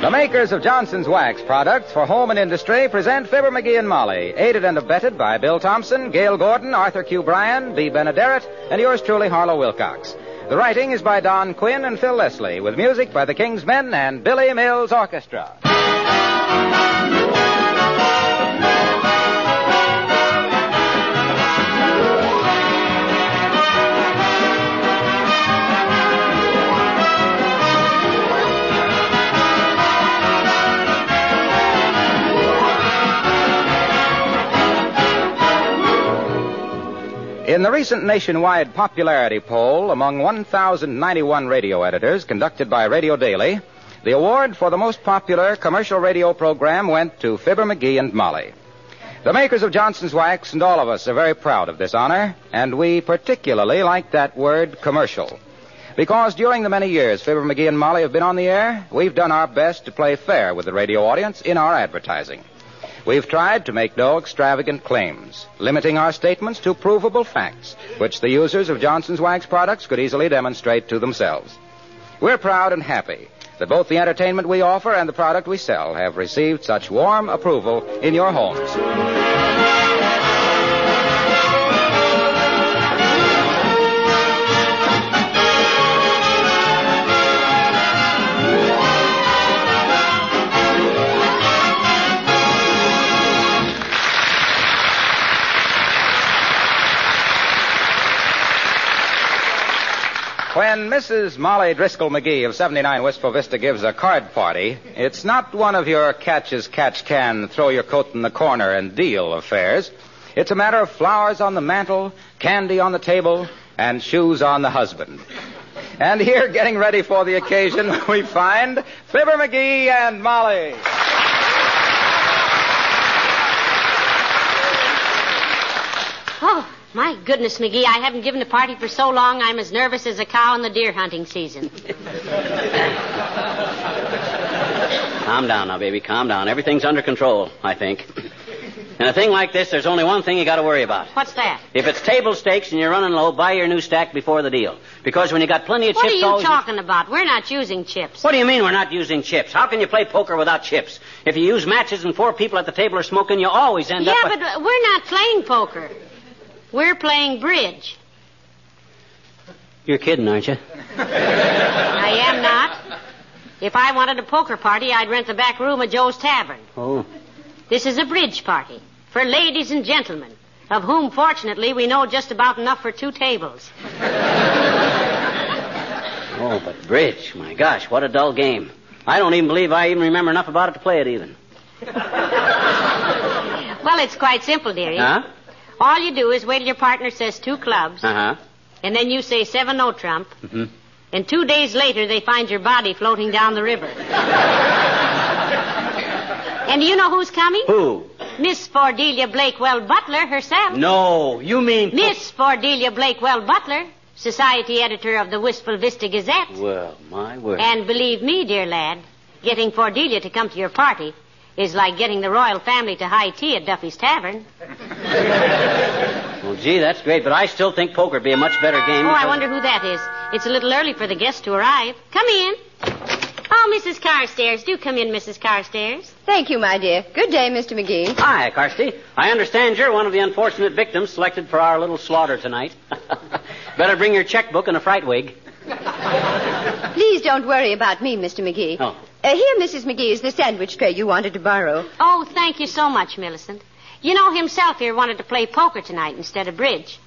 The makers of Johnson's Wax products for home and industry present Fibber McGee and Molly, aided and abetted by Bill Thompson, Gale Gordon, Arthur Q. Bryan, Bea Benaderet, and yours truly, Harlow Wilcox. The writing is by Don Quinn and Phil Leslie, with music by the King's Men and Billy Mills Orchestra. In the recent nationwide popularity poll among 1,091 radio editors conducted by Radio Daily, the award for the most popular commercial radio program went to Fibber McGee and Molly. The makers of Johnson's Wax and all of us are very proud of this honor, and we particularly like that word commercial. Because during the many years Fibber McGee and Molly have been on the air, we've done our best to play fair with the radio audience in our advertising. We've tried to make no extravagant claims, limiting our statements to provable facts, which the users of Johnson's Wax products could easily demonstrate to themselves. We're proud and happy that both the entertainment we offer and the product we sell have received such warm approval in your homes. When Mrs. Molly Driscoll McGee of 79 Wistful Vista gives a card party, it's not one of your catch as catch can, throw your coat in the corner and deal affairs. It's a matter of flowers on the mantel, candy on the table, and shoes on the husband. And here, getting ready for the occasion, we find Fibber McGee and Molly. Oh, my goodness, McGee, I haven't given a party for so long I'm as nervous as a cow in the deer hunting season. Calm down now, baby. Calm down. Everything's under control, I think. In a thing like this, there's only one thing you got to worry about. What's that? If it's table stakes and you're running low, buy your new stack before the deal. Because when you got plenty of chips. What are you talking about? We're not using chips. What do you mean we're not using chips? How can you play poker without chips? If you use matches and four people at the table are smoking, you always end up yeah, up. but we're not playing poker. We're playing bridge. You're kidding, aren't you? I am not. If I wanted a poker party, I'd rent the back room of Joe's Tavern. Oh. This is a bridge party for ladies and gentlemen, of whom, fortunately, we know just about enough for two tables. Oh, but bridge. My gosh, what a dull game. I don't even believe I even remember enough about it to play it even. Well, it's quite simple, dearie. Huh? All you do is wait till your partner says two clubs, Uh huh. and then you say seven no trump, hmm and two days later they find your body floating down the river. and do you know who's coming? Who? Miss Fordelia Blakewell Butler herself. No, you mean. Miss Fordelia Blakewell Butler, society editor of the Wistful Vista Gazette. Well, my word. And believe me, dear lad, getting Fordelia to come to your party is like getting the royal family to high tea at Duffy's Tavern. Well, gee, that's great, but I still think poker'd be a much better game. Oh, I wonder who that is. It's a little early for the guests to arrive. Come in. Oh, Mrs. Carstairs, do come in, Mrs. Carstairs. Thank you, my dear. Good day, Mr. McGee. Hi, Carsty. I understand you're one of the unfortunate victims selected for our little slaughter tonight. Better bring your checkbook and a fright wig. Please don't worry about me, Mr. McGee. Oh. Uh, here, Mrs. McGee, is the sandwich tray you wanted to borrow. Oh, thank you so much, Millicent. You know, himself here wanted to play poker tonight instead of bridge.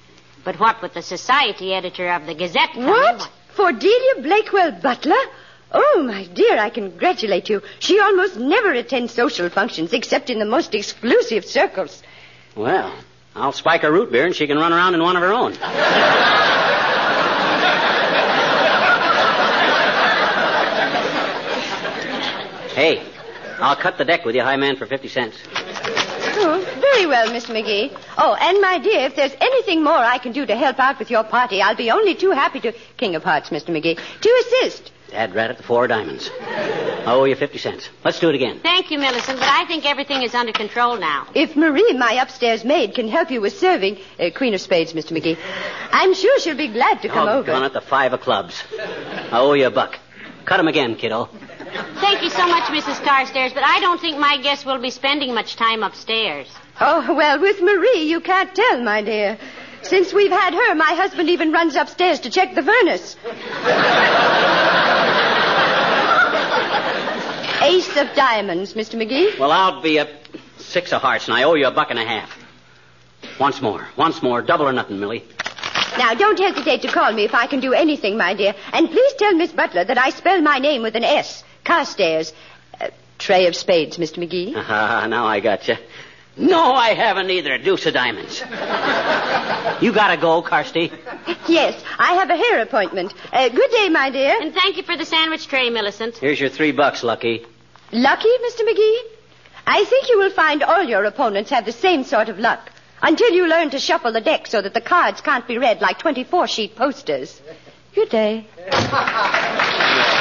But what with the society editor of the Gazette coming, What? why- For Delia Blakewell Butler? Oh, my dear, I congratulate you. She almost never attends social functions except in the most exclusive circles. Well, I'll spike her root beer and she can run around in one of her own. hey, I'll cut the deck with you, high man, for 50 cents. Oh, very well, Mr. McGee. Oh, and my dear, if there's anything more I can do to help out with your party, I'll be only too happy to. King of Hearts, Mr. McGee, to assist. Dad rat at the four diamonds. I owe you 50 cents. Let's do it again. Thank you, Millicent, but I think everything is under control now. If Marie, my upstairs maid, can help you with serving, uh, Queen of Spades, Mr. McGee, I'm sure she'll be glad to come oh, over. gone at the five of clubs. I owe you a buck. Cut him again, kiddo. Thank you so much, Mrs. Carstairs, but I don't think my guests will be spending much time upstairs. Oh, well, with Marie, you can't tell, my dear. Since we've had her, my husband even runs upstairs to check the furnace. Ace of diamonds, Mr. McGee. Well, I'll be a six of hearts, and I owe you a buck and a half. Once more. Once more. Double or nothing, Millie. Now, don't hesitate to call me if I can do anything, my dear. And please tell Miss Butler that I spell my name with an S. Carstairs. Uh, tray of spades, Mr. McGee. Ah, now I got you. No, I haven't either. Deuce of diamonds. you gotta go, Carsty. Yes, I have a hair appointment. Uh, good day, my dear. And thank you for the sandwich tray, Millicent. Here's your three bucks, Lucky. Lucky, Mr. McGee? I think you will find all your opponents have the same sort of luck until you learn to shuffle the deck so that the cards can't be read like 24 sheet posters. Good day.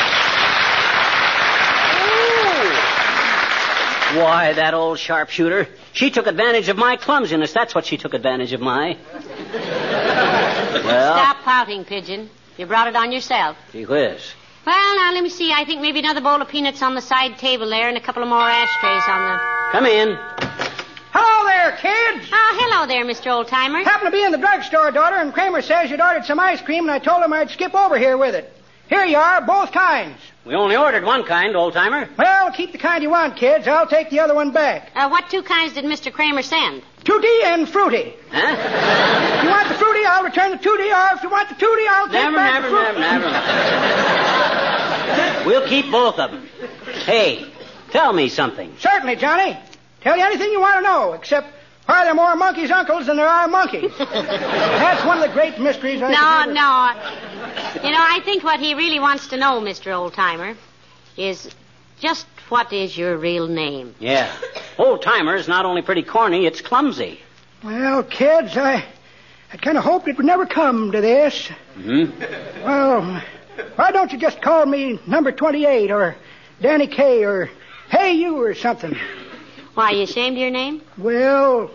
Why, that old sharpshooter. She took advantage of my clumsiness. That's what she took advantage of my. Well, Stop pouting, Pigeon. You brought it on yourself. gee whiz. Well, now, let me see. I think maybe another bowl of peanuts on the side table there and a couple of more ashtrays on the... Come in. Hello there, kids. Oh, hello there, Mr. Oldtimer. Happened to be in the drugstore, daughter, and Kramer says you'd ordered some ice cream, and I told him I'd skip over here with it. Here you are, both kinds. We only ordered one kind, old timer. Well, keep the kind you want, kids. I'll take the other one back. Uh, what two kinds did Mr. Kramer send? Tutti and fruity. Huh? If you want the fruity, I'll return the tutti, or if you want the tutti, I'll take Never, back never, the fruit. never, never. We'll keep both of them. Hey, tell me something. Certainly, Johnny. Tell you anything you want to know, except are there more monkeys' uncles than there are monkeys? That's one of the great mysteries I No, could no. You know, I think what he really wants to know, Mr. Oldtimer, is just what is your real name? Yeah. Old timer is not only pretty corny, it's clumsy. Well, kids, I, I kind of hoped it would never come to this. Hmm? Well, why don't you just call me number 28 or Danny K or Hey You or something? Why, are you ashamed of your name? Well,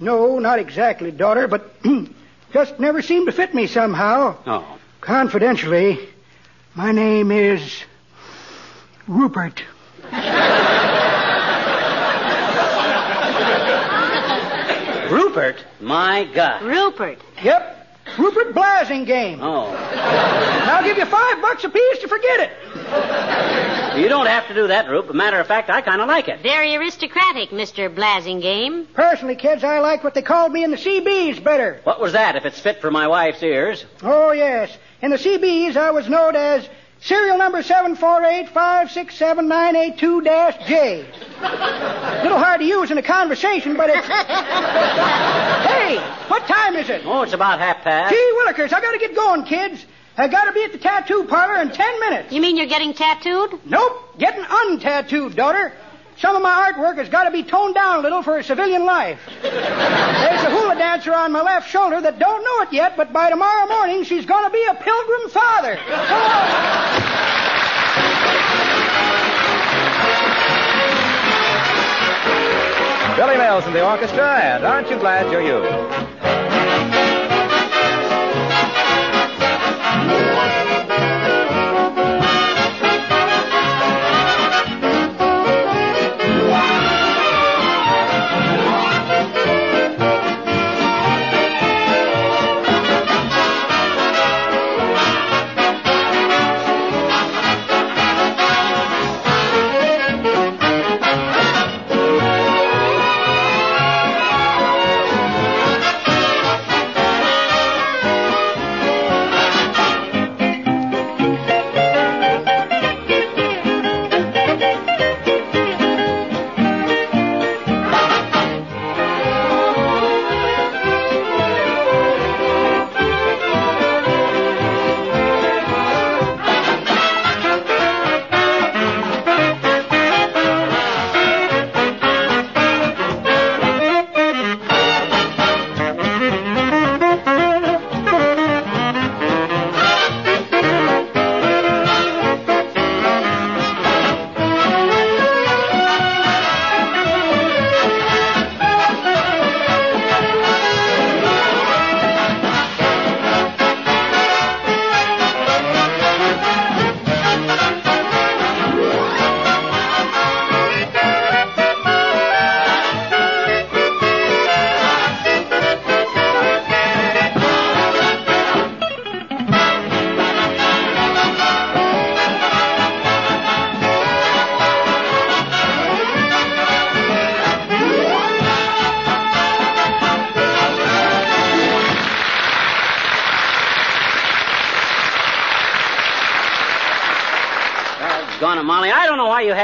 no, not exactly, daughter, but just never seemed to fit me somehow. Oh. Confidentially, my name is Rupert. Rupert? My God. Rupert. Yep, Rupert Blasingame. Oh. I'll give you five bucks apiece to forget it. You don't have to do that, Rupert. Matter of fact, I kind of like it. Very aristocratic, Mr. Blasingame. Personally, kids, I like what they called me in the CBs better. What was that, if it's fit for my wife's ears? Oh, yes. In the CBs, I was known as serial number 748-567-982-J. Little hard to use in a conversation, but it's... hey, what time is it? Oh, it's about half past. Gee willikers, I gotta get going, kids. I gotta be at the tattoo parlor in ten minutes. You mean you're getting tattooed? Nope, getting untattooed, daughter. Some of my artwork has got to be toned down a little for a civilian life. There's a hula dancer on my left shoulder that don't know it yet, but by tomorrow morning she's going to be a pilgrim father. Go on. Billy Mills in the orchestra, and aren't you glad you're you? don't know why you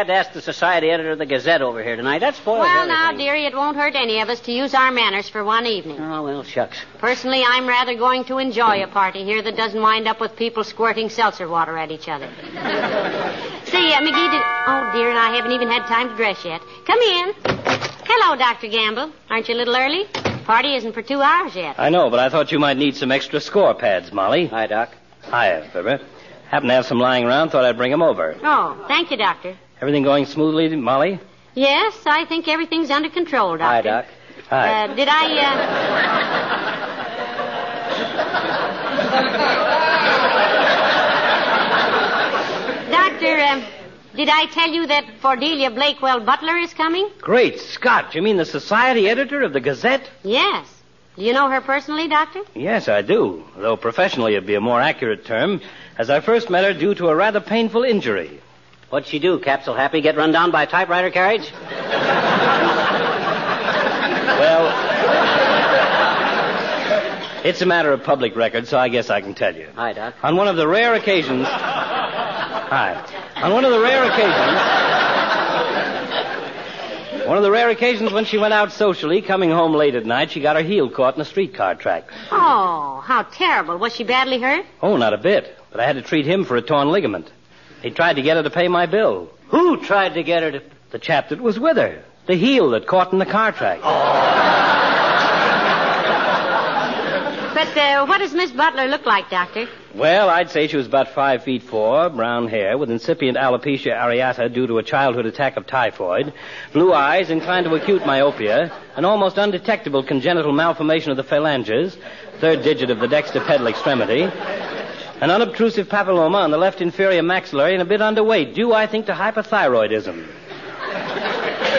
had to ask the society editor of the Gazette over here tonight. That spoils Well, everything. now, dearie, it won't hurt any of us to use our manners for one evening. Oh, well, shucks. Personally, I'm rather going to enjoy a party here that doesn't wind up with people squirting seltzer water at each other. See, uh, McGee, did... Oh, dear, and I haven't even had time to dress yet. Come in. Hello, Dr. Gamble. Aren't you a little early? Party isn't for two hours yet. I know, but I thought you might need some extra score pads, Molly. Hi, Doc. Hi, Fibber. Happen to have some lying around, thought I'd bring 'em over. Oh, thank you, Doctor. Everything going smoothly, Molly? Yes, I think everything's under control, Doctor. Hi, Doc. Hi. Uh, did I, uh... Doctor, um, did I tell you that Cordelia Blakewell Butler is coming? Great Scott, you mean the society editor of the Gazette? Yes. Do you know her personally, Doctor? Yes, I do. Though professionally it'd be a more accurate term, as I first met her due to a rather painful injury. What'd she do, Capsule Happy? Get run down by a typewriter carriage? Well, it's a matter of public record, so I guess I can tell you. Hi, Doc. On one of the rare occasions. Hi. On one of the rare occasions. One of the rare occasions when she went out socially, coming home late at night, she got her heel caught in a streetcar track. Oh, how terrible. Was she badly hurt? Oh, not a bit. But I had to treat him for a torn ligament. He tried to get her to pay my bill. Who tried to get her to. The chap that was with her. The heel that caught in the car track. But uh, what does Miss Butler look like, Doctor? Well, I'd say she was about five feet four, brown hair, with incipient alopecia areata due to a childhood attack of typhoid, blue eyes, inclined to acute myopia, an almost undetectable congenital malformation of the phalanges, third digit of the dexter-pedal extremity, an unobtrusive papilloma on the left inferior maxillary, and a bit underweight, due, I think, to hypothyroidism.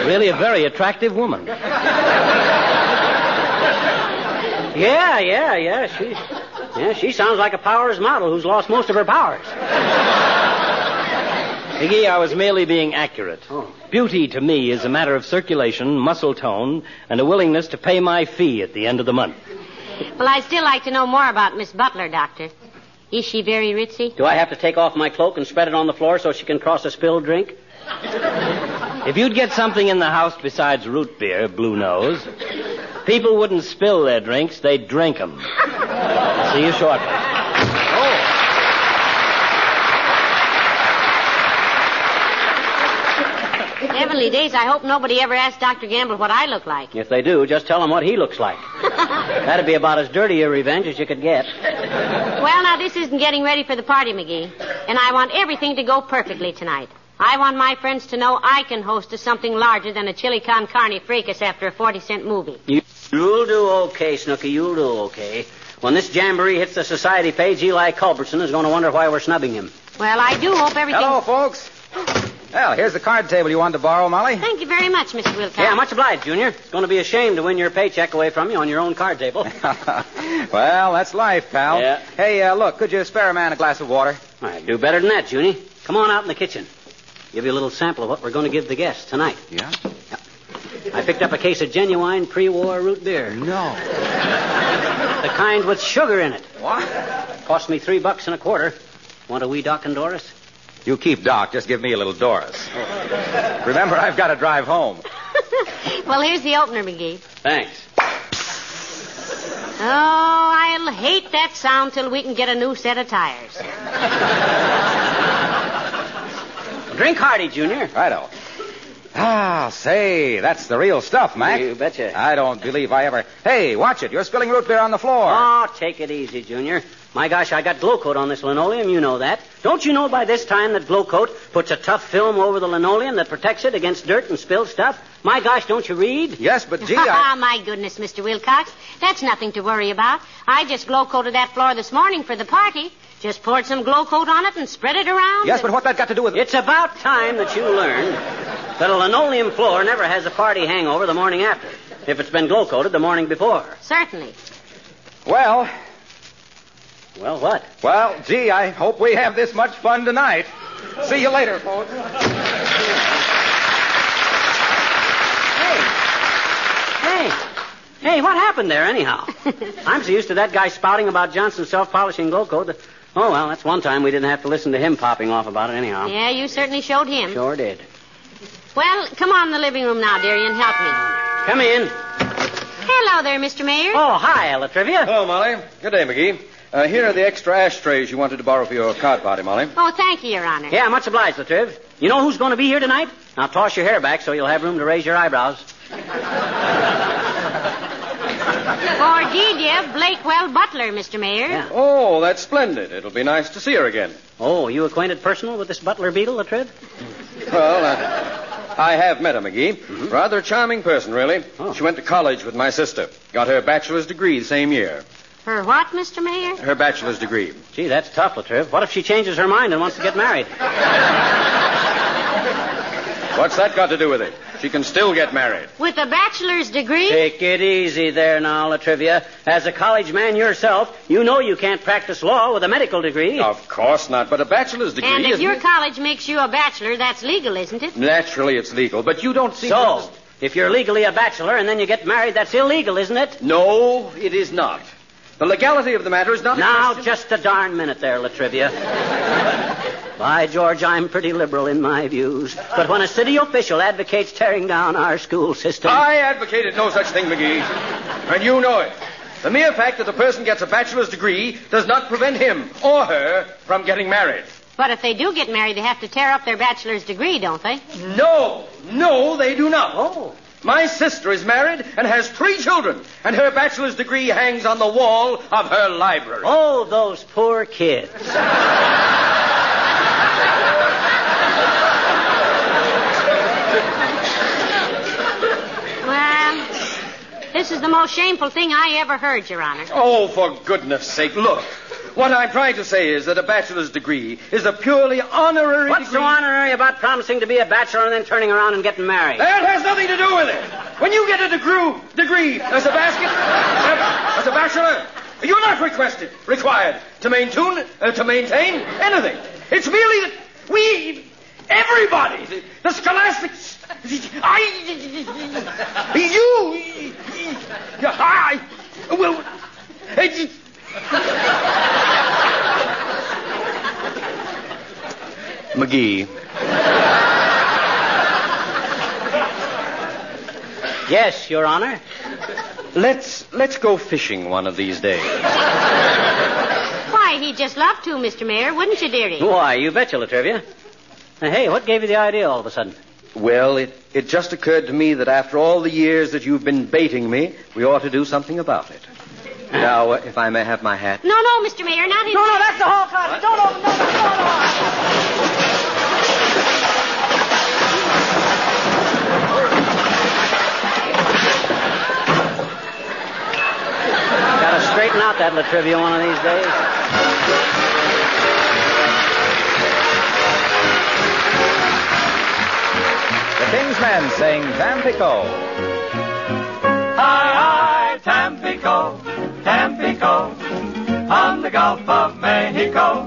Really a very attractive woman. Yeah, yeah, yeah. She, yeah, she sounds like a powers model who's lost most of her powers. McGee, I was merely being accurate. Oh. Beauty to me is a matter of circulation, muscle tone, and a willingness to pay my fee at the end of the month. Well, I'd still like to know more about Miss Butler, Doctor. Is she very ritzy? Do I have to take off my cloak and spread it on the floor so she can cross a spilled drink? If you'd get something in the house besides root beer, Blue Nose, people wouldn't spill their drinks, they'd drink 'em. See you shortly. Heavenly days, I hope nobody ever asked Dr. Gamble what I look like. If they do, just tell them what he looks like. That'd be about as dirty a revenge as you could get. Well, now, this isn't getting ready for the party, McGee. And I want everything to go perfectly tonight. I want my friends to know I can host to something larger than a chili con carne fracas after a 40 cent movie. You, you'll do okay, Snooky. You'll do okay. When this jamboree hits the society page, Ely Culbertson is going to wonder why we're snubbing him. Well, I do hope everything. Hello, folks. Well, here's the card table you wanted to borrow, Molly. Thank you very much, Mr. Wilcox. Yeah, much obliged, Junior. It's going to be a shame to win your paycheck away from you on your own card table. well, that's life, pal. Yeah. Hey, uh, look, could you spare a man a glass of water? I'd do better than that, Junie. Come on out in the kitchen. Give you a little sample of what we're going to give the guests tonight. Yeah? I picked up a case of genuine pre-war root beer. No. The kind with sugar in it. What? Cost me three bucks and a quarter. Want a wee Doc and Doris? You keep Doc. Just give me a little Doris. Remember, I've got to drive home. well, here's the opener, McGee. Thanks. Oh, I'll hate that sound till we can get a new set of tires. Drink hearty, Junior. Righto. Ah, say, that's the real stuff, Mac. You betcha. I don't believe I ever. Hey, watch it. You're spilling root beer on the floor. Oh, take it easy, Junior. My gosh, I got Glo-Coat on this linoleum. You know that. Don't you know by this time that Glo-Coat puts a tough film over the linoleum that protects it against dirt and spilled stuff? My gosh, don't you read? Yes, but gee, Ah, I... my goodness, Mr. Wilcox. That's nothing to worry about. I just Glo-Coated that floor this morning for the party. Just poured some Glo-Coat on it and spread it around. Yes, but what that got to do with... It? It's about time that you learned that a linoleum floor never has a party hangover the morning after. If it's been Glo-Coated the morning before. Certainly. Well, Well, what? well, gee, I hope we have this much fun tonight. See you later, folks. Hey, hey, Hey, what happened there anyhow? I'm so used to that guy spouting about Johnson's self-polishing Glo-Coat that Oh, well, that's one time we didn't have to listen to him popping off about it anyhow. Yeah, you certainly showed him. Sure did. Well, come on in the living room now, dearie, and help me. Come in. Hello there, Mr. Mayor. Oh, hi, La Trivia. Hello, Molly. Good day, McGee. Uh, here are the extra ashtrays you wanted to borrow for your card party, Molly. Oh, thank you, Your Honor. Yeah, much obliged, Latriv. You know who's going to be here tonight? Now toss your hair back so you'll have room to raise your eyebrows. Cordelia Blakewell Butler, Mr. Mayor. Yeah. Oh, that's splendid. It'll be nice to see her again. Oh, you acquainted personal with this butler beetle, Latriv? Well, uh, I have met her, McGee. Rather a charming person, really. Oh. She went to college with my sister. Got her bachelor's degree the same year. For what, Mr. Mayor? Her bachelor's degree. Gee, that's tough, Latriv. What if she changes her mind and wants to get married? What's that got to do with it? She can still get married. With a bachelor's degree? Take it easy there now, Latrivia. As a college man yourself, you know you can't practice law with a medical degree. Of course not, but a bachelor's degree is. and if isn't your it? college makes you a bachelor, that's legal, isn't it? Naturally, it's legal, but you don't see. So, if you're legally a bachelor and then you get married, that's illegal, isn't it? No, it is not. The legality of the matter is not. Now, question- just a darn minute there, Latrivia. By George, I'm pretty liberal in my views. But when a city official advocates tearing down our school system. I advocated no such thing, McGee. And you know it. The mere fact that a person gets a bachelor's degree does not prevent him or her from getting married. But if they do get married, they have to tear up their bachelor's degree, don't they? No, no, they do not. Oh. My sister is married and has three children, and her bachelor's degree hangs on the wall of her library. Oh, those poor kids. Well, this is the most shameful thing I ever heard, Your Honor. Oh, for goodness sake, look. What I'm trying to say is that a bachelor's degree is a purely honorary What's degree. so honorary about promising to be a bachelor and then turning around and getting married? That has nothing to do with it. When you get a degree, degree as a basket, as a bachelor, you're not requested, required to maintain, uh, to maintain anything. It's merely that we, everybody, the, the scholastics, I, you, I, will. It- McGee. Yes, Your Honor. Let's let's go fishing one of these days. Why, he'd just love to, Mr. Mayor, wouldn't you, dearie? Why, you betcha, Latrivia. Now, hey, what gave you the idea all of a sudden? Well, it, it just occurred to me that after all the years that you've been baiting me, we ought to do something about it. Now, uh, if I may have my hat. No, no, Mr. Mayor, not in. No, no, that's the whole closet. Don't open, don't open, don't open. Gotta straighten out that Latrivia one of these days. The King's Men sing Tampico. Hi, the Gulf of Mexico.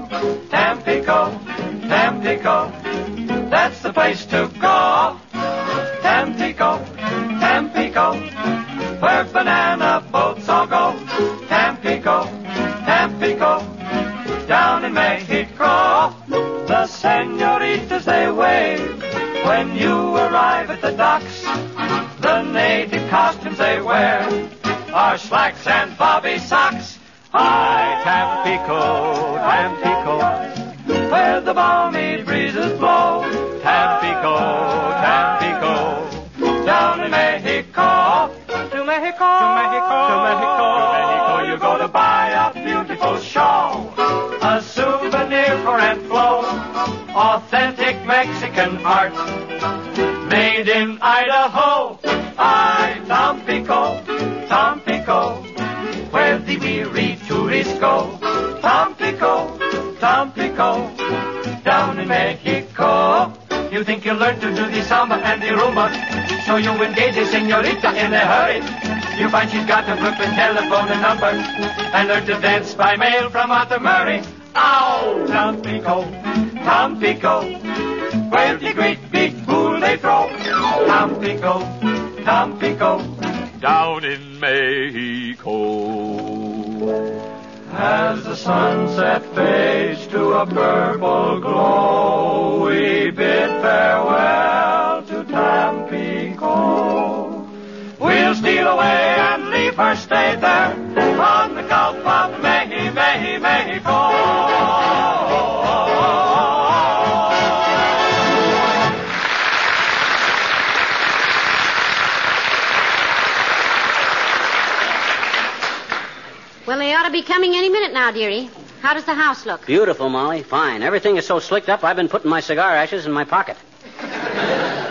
Mexican art made in Idaho. I, Tampico, Tampico, where the weary tourists go. Tampico, Tampico, down in Mexico. You think you'll learn to do the samba and the rumba, so you engage a senorita in a hurry. You find she's got a Brooklyn telephone and number, and learn to dance by mail from Arthur Murray. Ow! Tampico, where the great big bull they throw. Tampico, Tampico, down in Mexico. As the sunset fades to a purple glow, we bid farewell to Tampico. We'll steal away and leave her stay there on the Well, they be coming any minute now, dearie. How does the house look? Beautiful, Molly. Fine. Everything is so slicked up, I've been putting my cigar ashes in my pocket.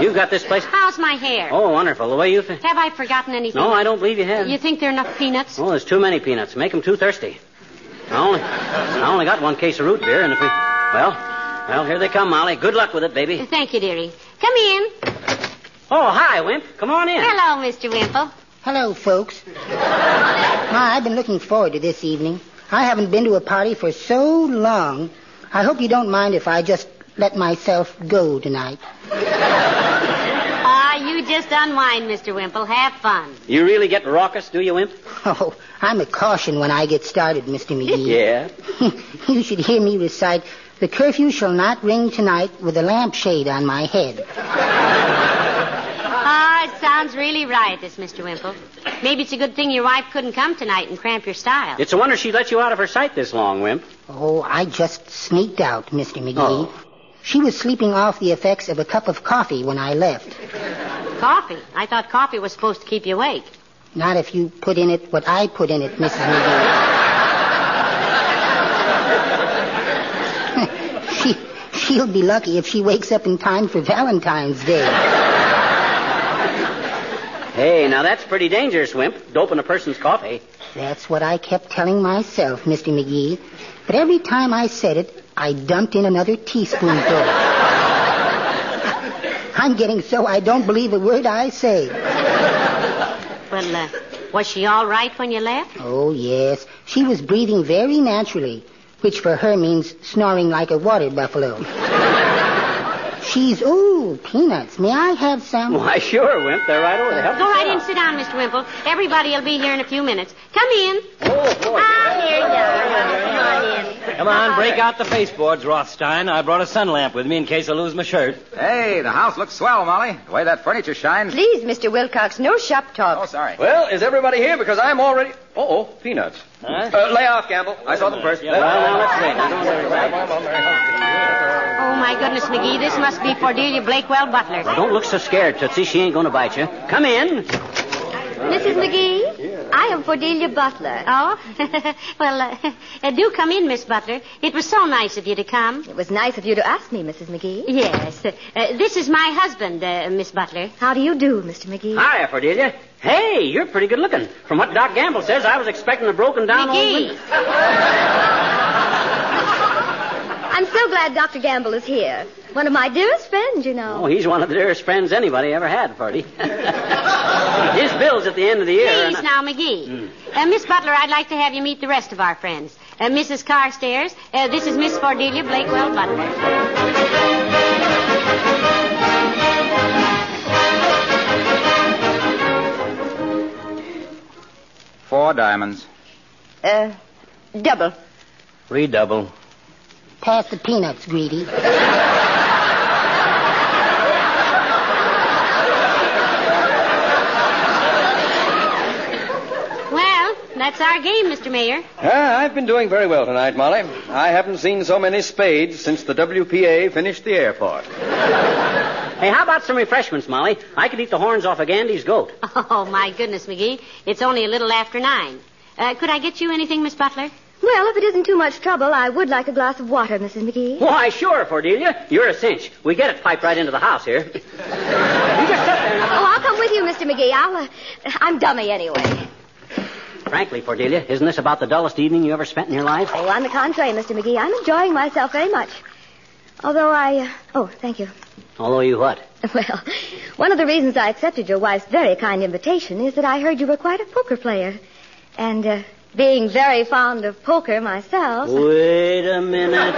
You've got this place. How's my hair? Oh, wonderful. The way you. Fi- Have I forgotten anything? no, I don't believe you have. You think there are enough peanuts? Oh, there's too many peanuts. Make 'em too thirsty. I only, I only got one case of root beer, and if we, well, well, here they come, Molly. Good luck with it, baby. Thank you, dearie. Come in. Oh, hi, Wimp. Come on in. Hello, Mr. Wimple. Hello, folks. My, I've been looking forward to this evening. I haven't been to a party for so long. I hope you don't mind if I just let myself go tonight. Ah, you just unwind, Mr. Wimple. Have fun. You really get raucous, do you, Wimp? Oh, I'm a caution when I get started, Mr. McGee. Yeah. you should hear me recite, the curfew shall not ring tonight with a lampshade on my head. It sounds really riotous, Mr. Wimple. Maybe it's a good thing your wife couldn't come tonight and cramp your style. It's a wonder she let you out of her sight this long, Wimp. Oh, I just sneaked out, Mr. McGee. Oh. She was sleeping off the effects of a cup of coffee when I left. Coffee? I thought coffee was supposed to keep you awake. Not if you put in it what I put in it, Mrs. McGee. she, she'll be lucky if she wakes up in time for Valentine's Day. Hey, now that's pretty dangerous, Wimp. Doping a person's coffee. That's what I kept telling myself, Mr. McGee. But every time I said it, I dumped in another teaspoonful. I'm getting so I don't believe a word I say. Well, uh, was she all right when you left? Oh, yes. She was breathing very naturally, which for her means snoring like a water buffalo. She's, ooh, peanuts. May I have some? Why, sure, Wimp. They're right over there. Go right in, sit down, Mr. Wimple. Everybody will be here in a few minutes. Come in. Oh, Ah, here you are. Come on in. Come on, break out the faceboards, Rothstein. I brought a sun lamp with me in case I lose my shirt. Hey, the house looks swell, Molly. The way that furniture shines. Please, Mr. Wilcox, no shop talk. Oh, sorry. Well, is everybody here? Because I'm already. Oh, oh, peanuts. Huh? Uh, lay off, Gamble. I saw them first. Yeah, well, now let's wait. Now, don't worry. Oh, my goodness, McGee, this must be Cordelia Blakewell Butler. Don't look so scared, Tootsie. She ain't going to bite you. Come in. Mrs. McGee, I am Cordelia Butler. Oh? well, uh, do come in, Miss Butler. It was so nice of you to come. It was nice of you to ask me, Mrs. McGee. Yes. Uh, this is my husband, uh, Miss Butler. How do you do, Mr. McGee? Hiya, Cordelia. Hey, you're pretty good looking. From what Doc Gamble says, I was expecting a broken down old McGee. window. I'm so glad Dr. Gamble is here. One of my dearest friends, you know. Oh, he's one of the dearest friends anybody ever had, Ferdy. His bill's at the end of the year. Please and- now, McGee. Uh, Miss Butler, I'd like to have you meet the rest of our friends. Uh, Mrs. Carstairs, uh, this is Miss Cordelia Blakewell Butler. Four diamonds. Uh, double. Redouble. Pass the peanuts, Greedy. Well, that's our game, Mr. Mayor. Ah, I've been doing very well tonight, Molly. I haven't seen so many spades since the WPA finished the airport. Hey, how about some refreshments, Molly? I could eat the horns off of Gandhi's goat. Oh, my goodness, McGee. It's only a little after nine. Uh, could I get you anything, Miss Butler? Well, if it isn't too much trouble, I would like a glass of water, Mrs. McGee. Why, sure, Cordelia. You're a cinch. We get it piped right into the house here. you just sit there now. Oh, I'll come with you, Mr. McGee. I'll, uh, I'm dummy anyway. Frankly, Cordelia, isn't this about the dullest evening you ever spent in your life? Oh, on the contrary, Mr. McGee, I'm enjoying myself very much. Although I, uh, oh, thank you. Although you what? Well, one of the reasons I accepted your wife's very kind invitation is that I heard you were quite a poker player. And, uh, being very fond of poker myself. Wait a minute.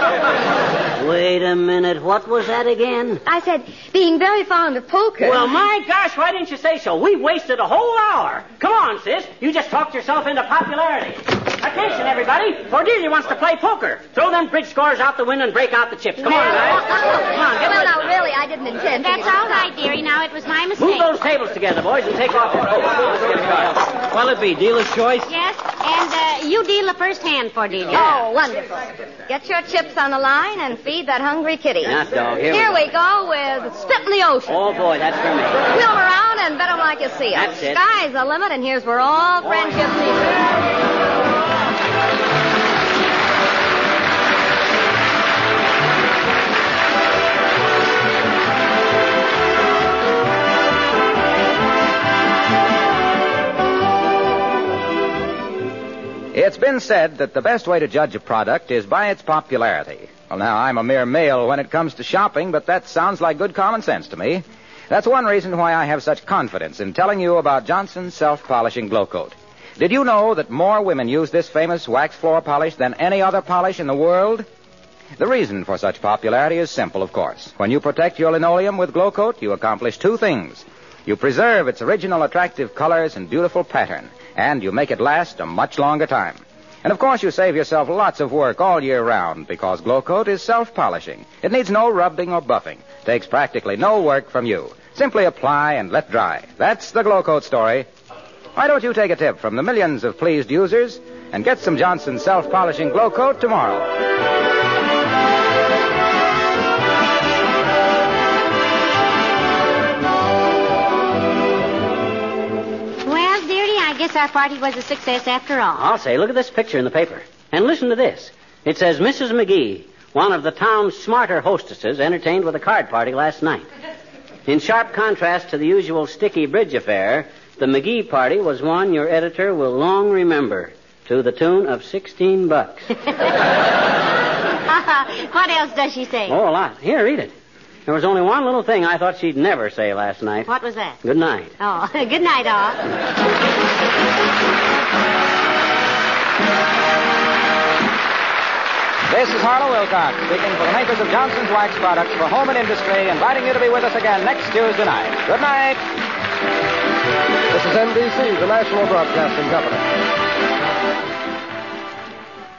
Wait a minute. What was that again? I said, being very fond of poker. Well, my gosh, why didn't you say so? We've wasted a whole hour. Come on, sis. You just talked yourself into popularity. Attention, everybody. Cordelia wants to play poker. Throw them bridge scores out the window and break out the chips. Come on, guys. Come on, get well, didn't intend to. That's all right, dearie. Now, it was my mistake. Move those tables together, boys, and take off your coats. What'll it be? Dealer's choice? Yes, and uh, you deal the first hand, for Cordelia. Oh, wonderful. Get your chips on the line and feed that hungry kitty. Yes, dog. Here we Here go. we go with Spit in the Ocean. Oh, boy, that's for me. Wheel 'em around and bet 'em like you see 'em. That's it. Sky's the limit, and here's where all friendship meets. It's been said that the best way to judge a product is by its popularity. Well, now, I'm a mere male when it comes to shopping, but that sounds like good common sense to me. That's one reason why I have such confidence in telling you about Johnson's self-polishing Glo-Coat. Did you know that more women use this famous wax floor polish than any other polish in the world? The reason for such popularity is simple, of course. When you protect your linoleum with Glo-Coat, you accomplish two things. You preserve its original attractive colors and beautiful pattern, and you make it last a much longer time. And of course, you save yourself lots of work all year round because Glo-Coat is self-polishing. It needs no rubbing or buffing. Takes practically no work from you. Simply apply and let dry. That's the Glo-Coat story. Why don't you take a tip from the millions of pleased users and get some Johnson self-polishing Glo-Coat tomorrow? Guess our party was a success after all. I'll say, look at this picture in the paper. And listen to this. It says Mrs. McGee, one of the town's smarter hostesses, entertained with a card party last night. In sharp contrast to the usual sticky bridge affair, the McGee party was one your editor will long remember, to the tune of 16 bucks. what else does she say? Oh, a lot. Here, read it. There was only one little thing I thought she'd never say last night. What was that? Good night. Oh, good night, all. This is Harlow Wilcox speaking for the makers of Johnson's Wax Products for Home and Industry, inviting you to be with us again next Tuesday night. Good night. This is NBC, the national broadcasting company.